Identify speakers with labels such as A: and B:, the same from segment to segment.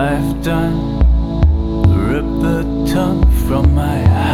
A: I've done. Rip the tongue from my hide.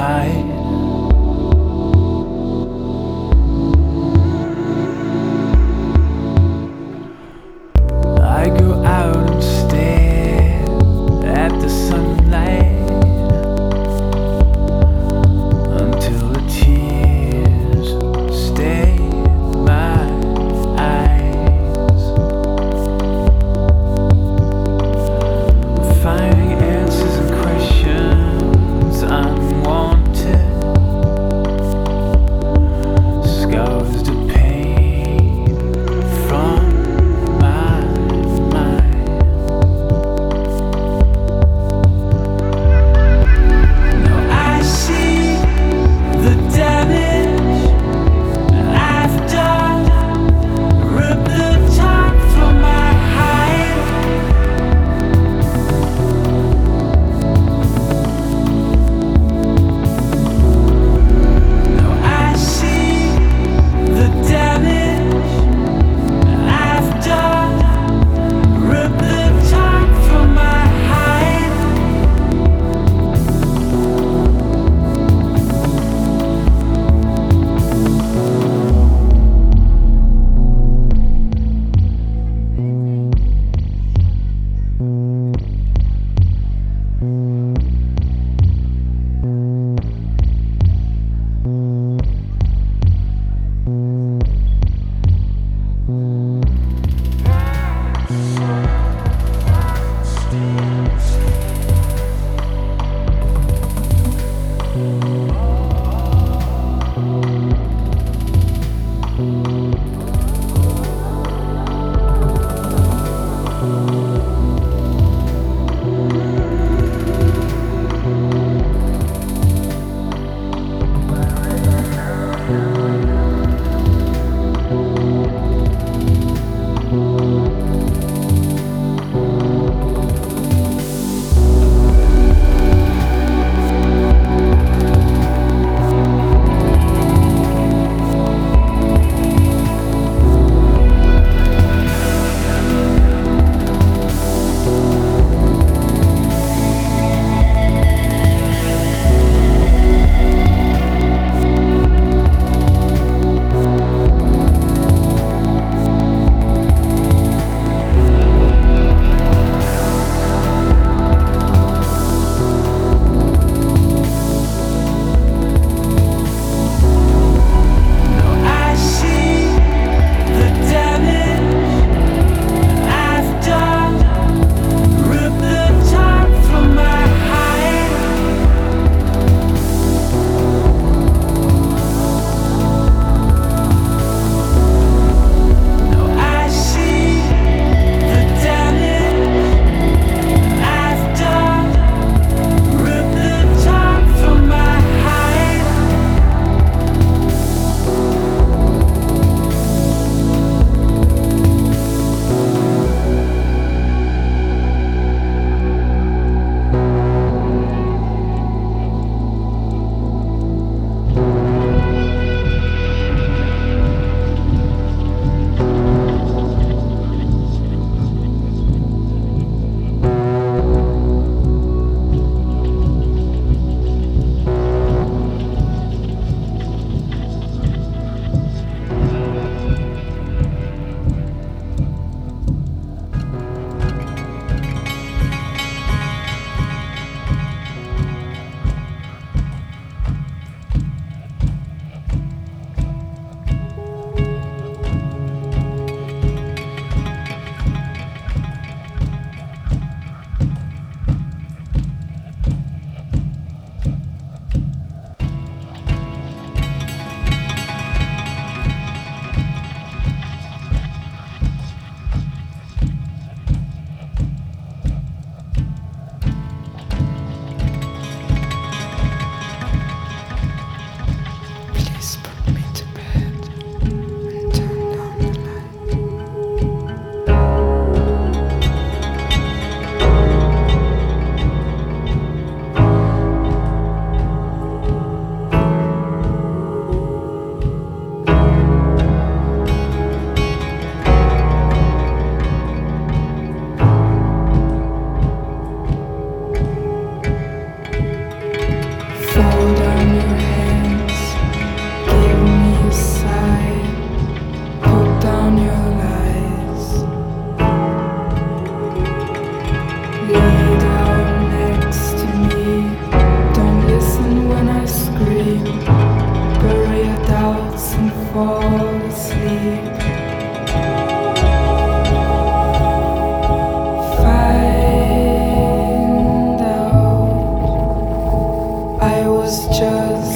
A: pictures.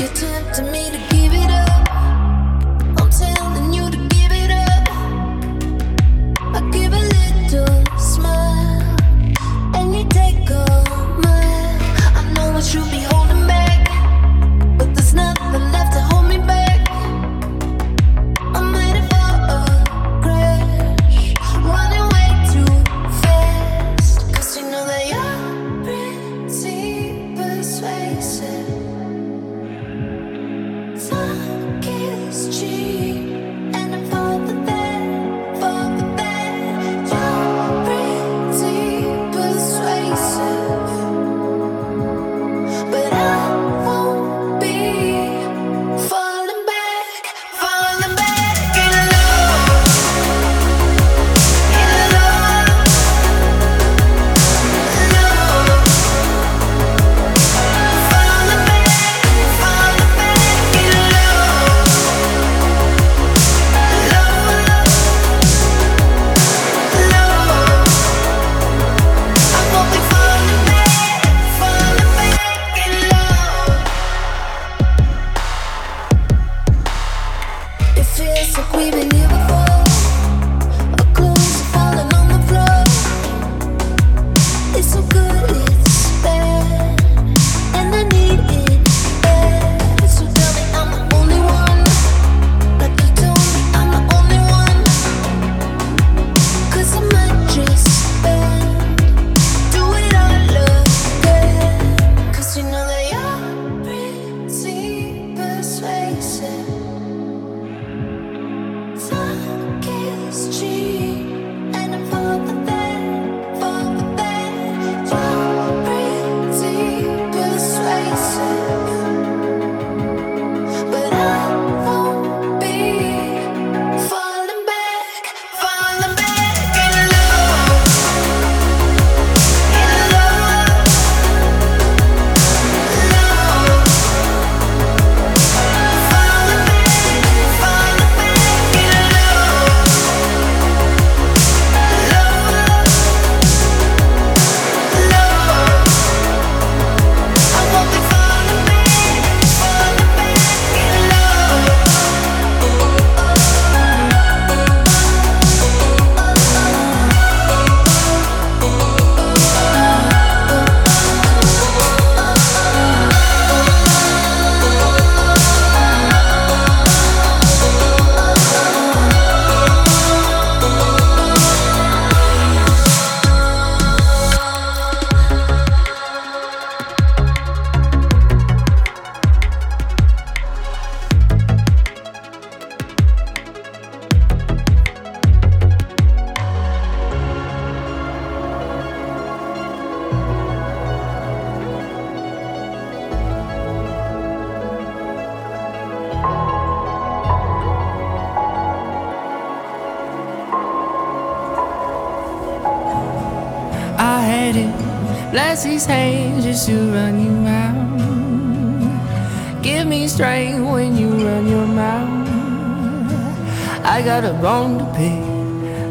B: Bless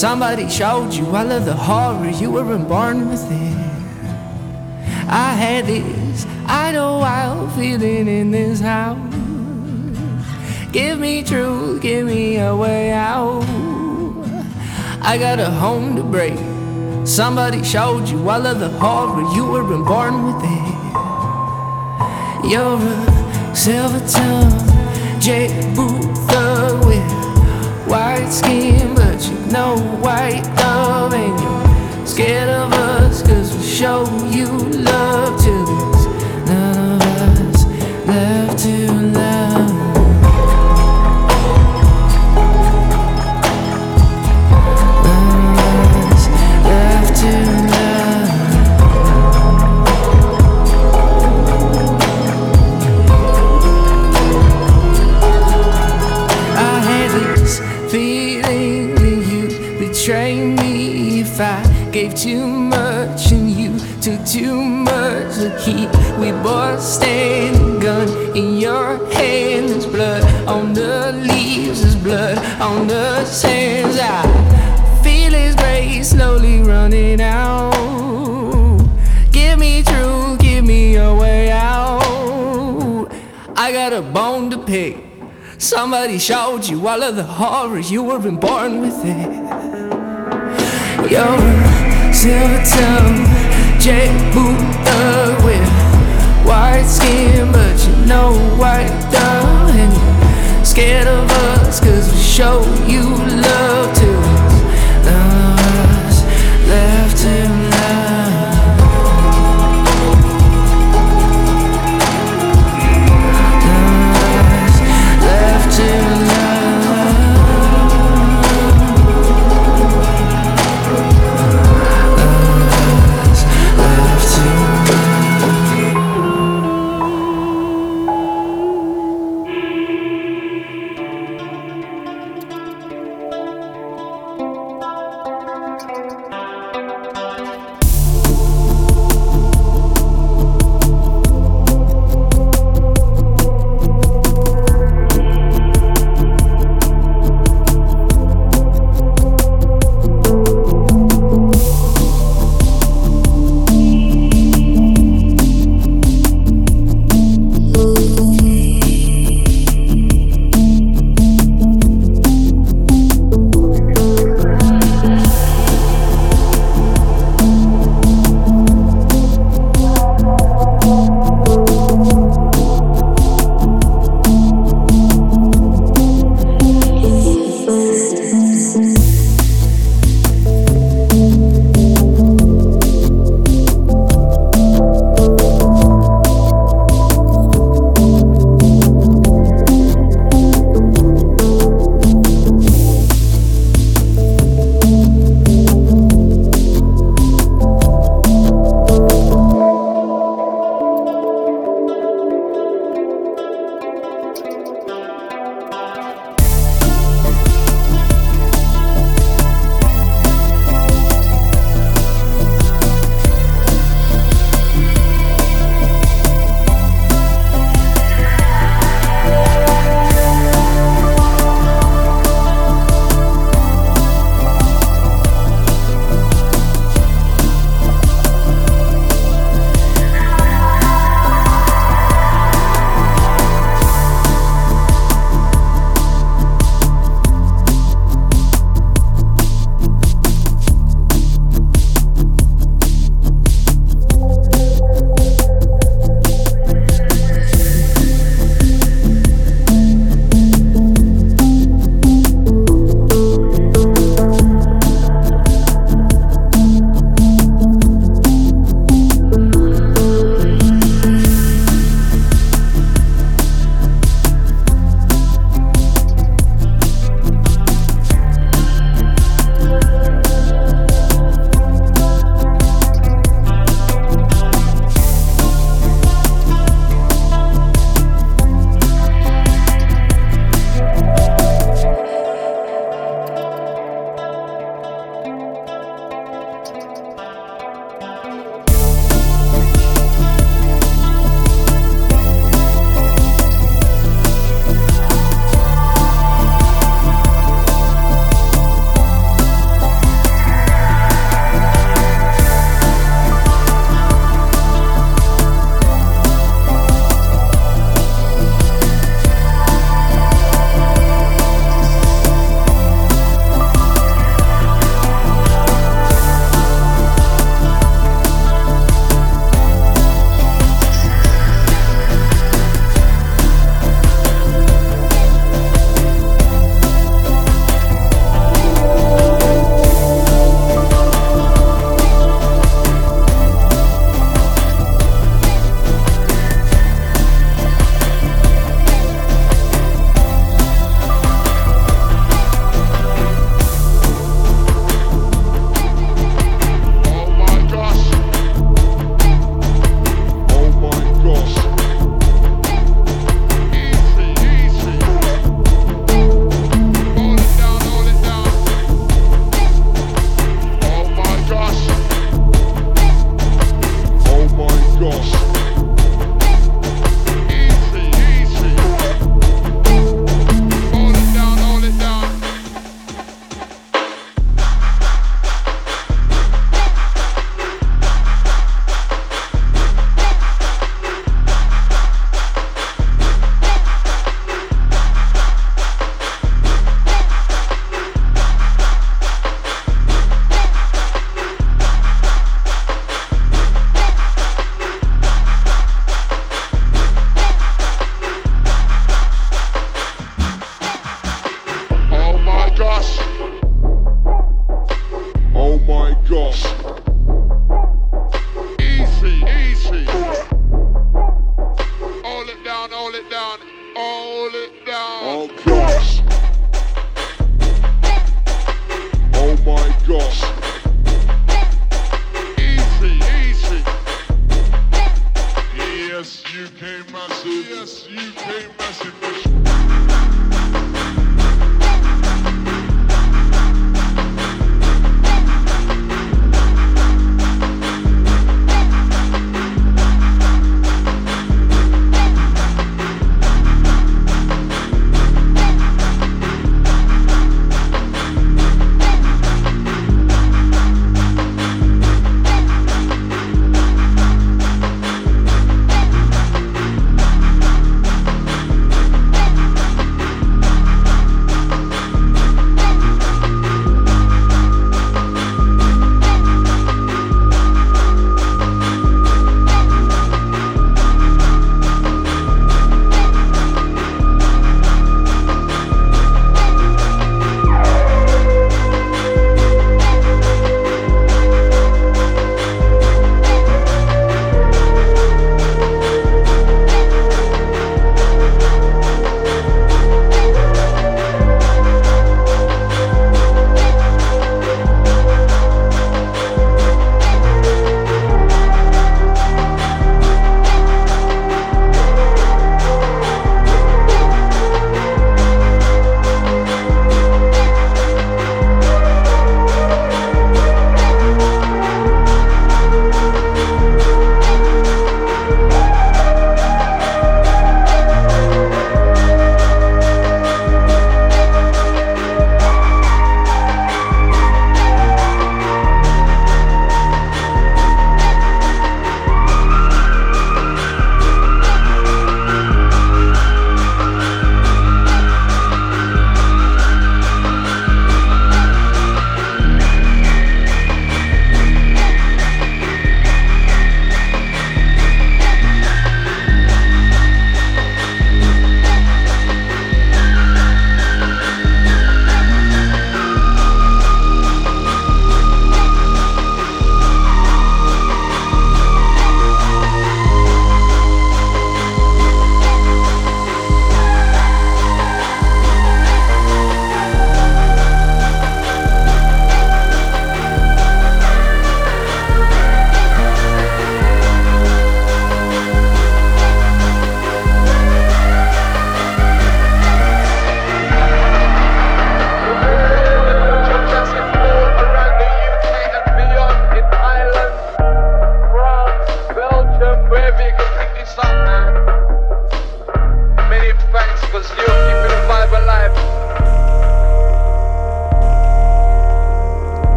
B: Somebody showed you all of the horror you weren't born with it. I had this idle wild feeling in this house. Give me truth, give me a way out. I got a home to break. Somebody showed you all of the horror, you weren't born with it. You're a silver tongue, J. Booth skin, but you know white love, and you're scared of us, cause we show you love there's Both gun in your hand. There's blood on the leaves, there's blood on the sands. I feel his grace slowly running out. Give me truth, give me a way out. I
C: got a bone to pick. Somebody showed you all of the horrors, you weren't born with it. You're a silver tongue, jet boot thug with white skin, but you know white dog. And you're scared of us, cause we show you love to us. None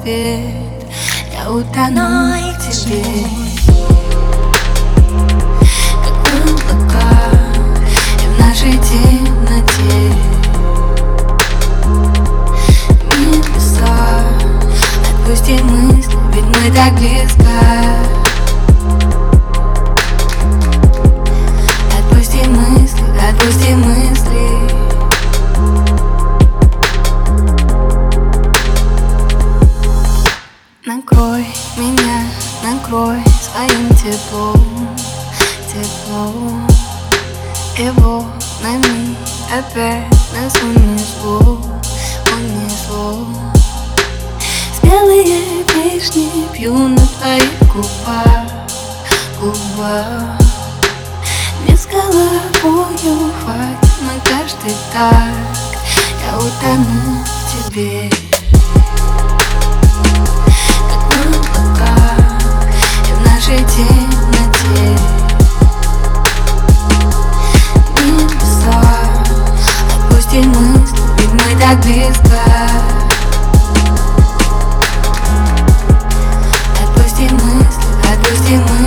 D: atmosphere. Я утону в тебе. Как облака И в
B: нашей темноте Небеса Отпусти мысли, ведь мы так близко Отпусти мысли, отпусти мысли.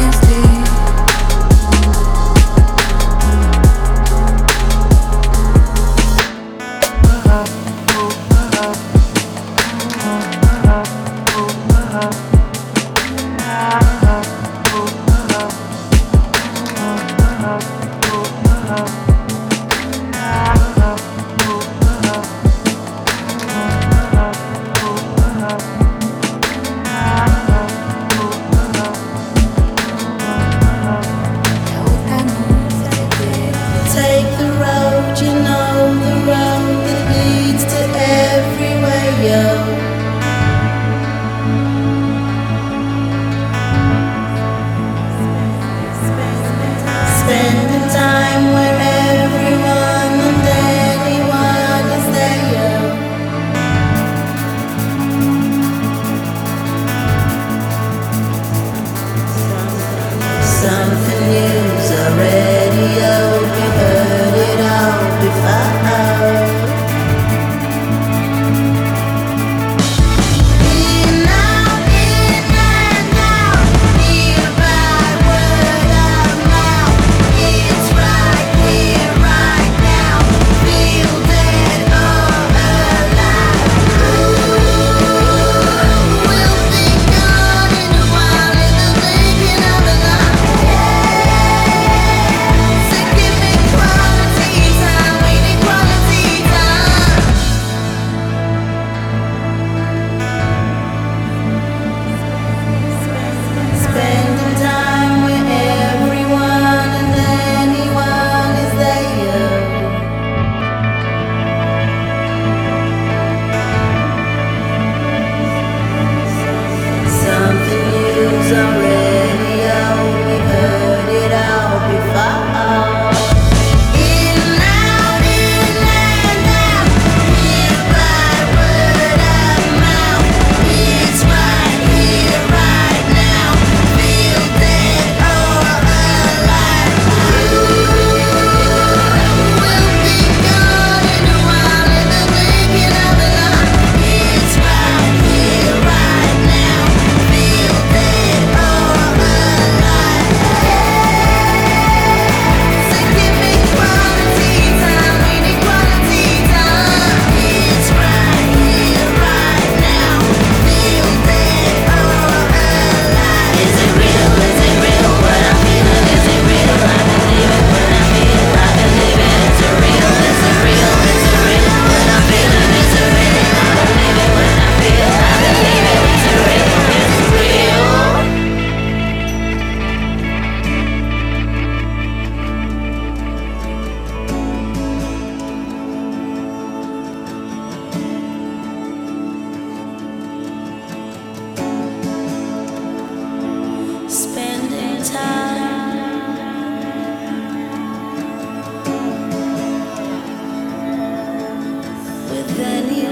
B: than you.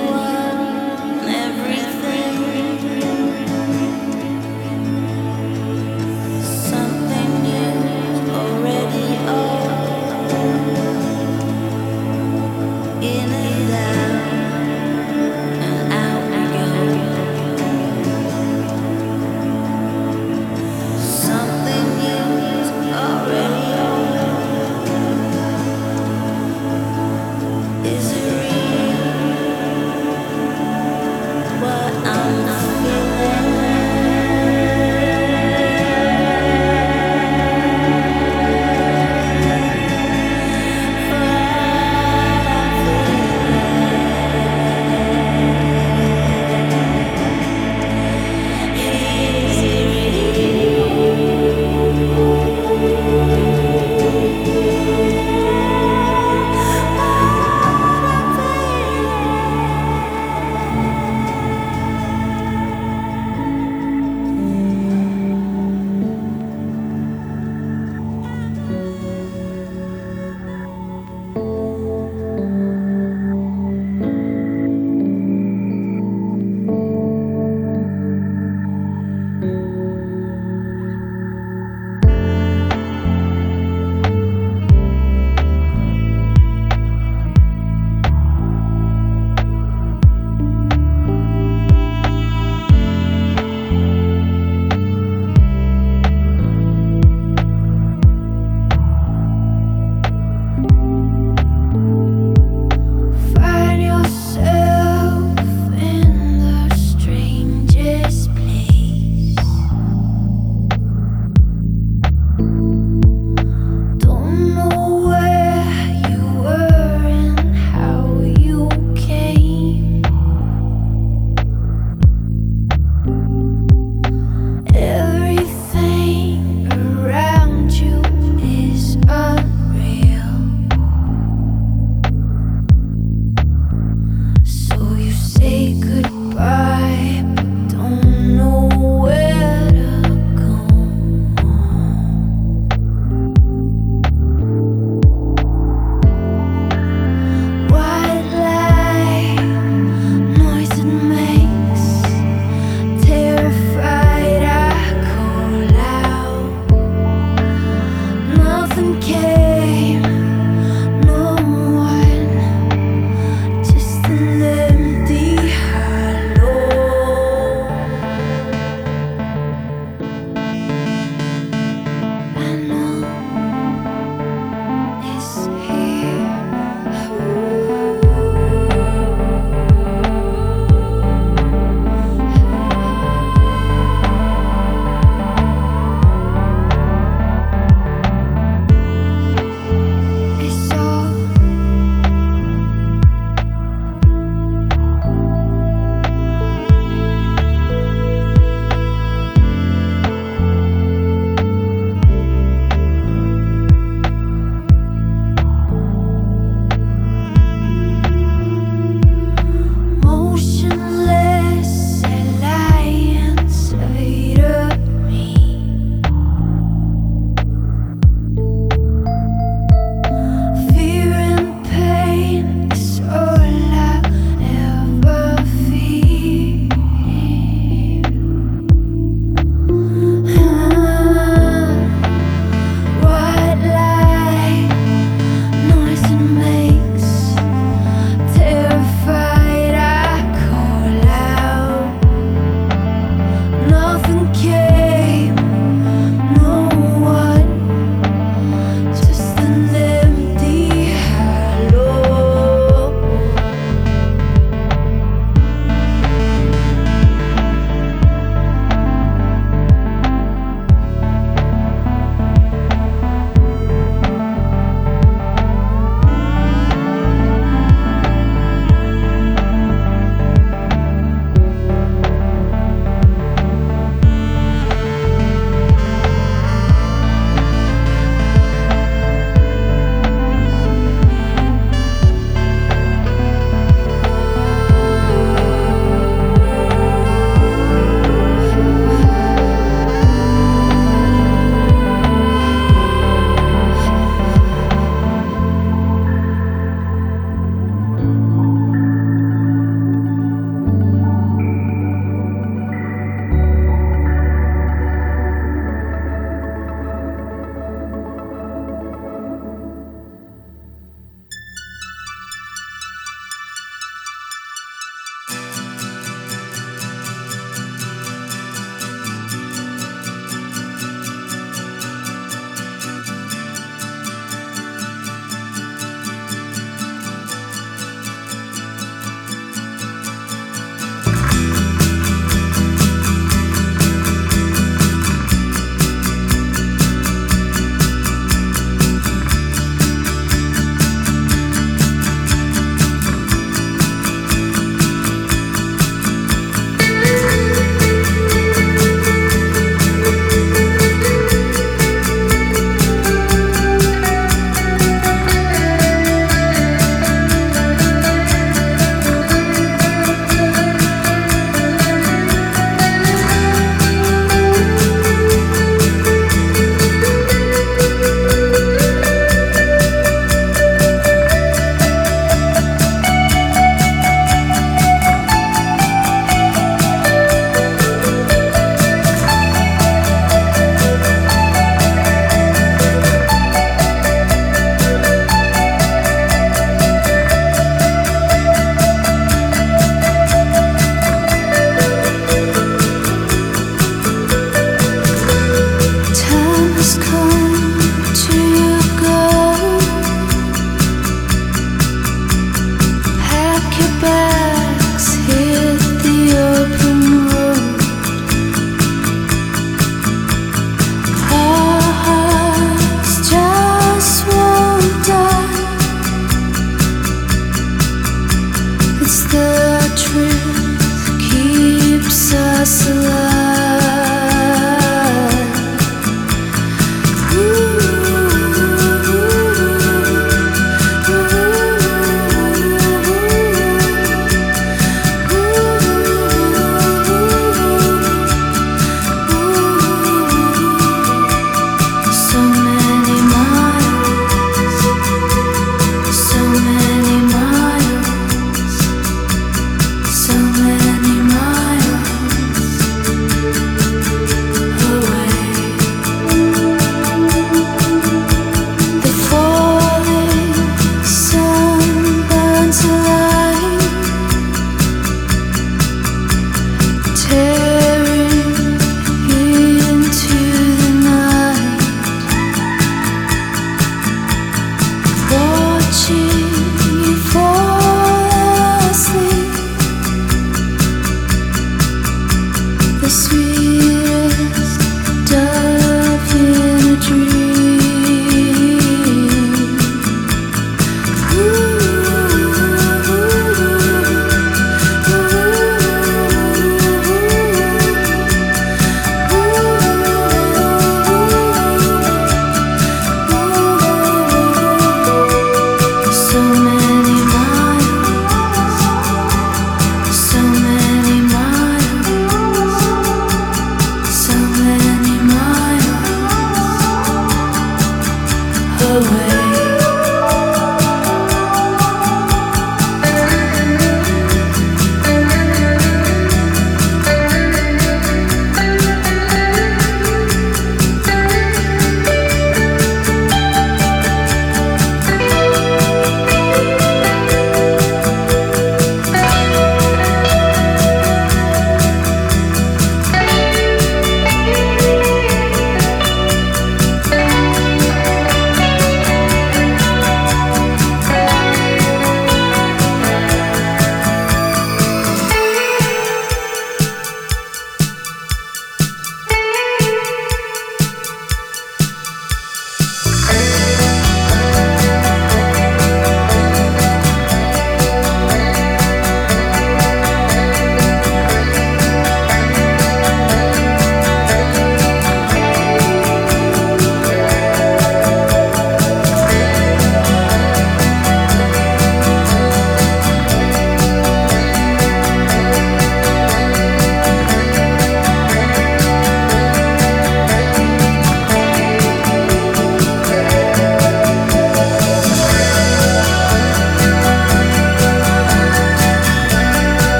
B: so
E: many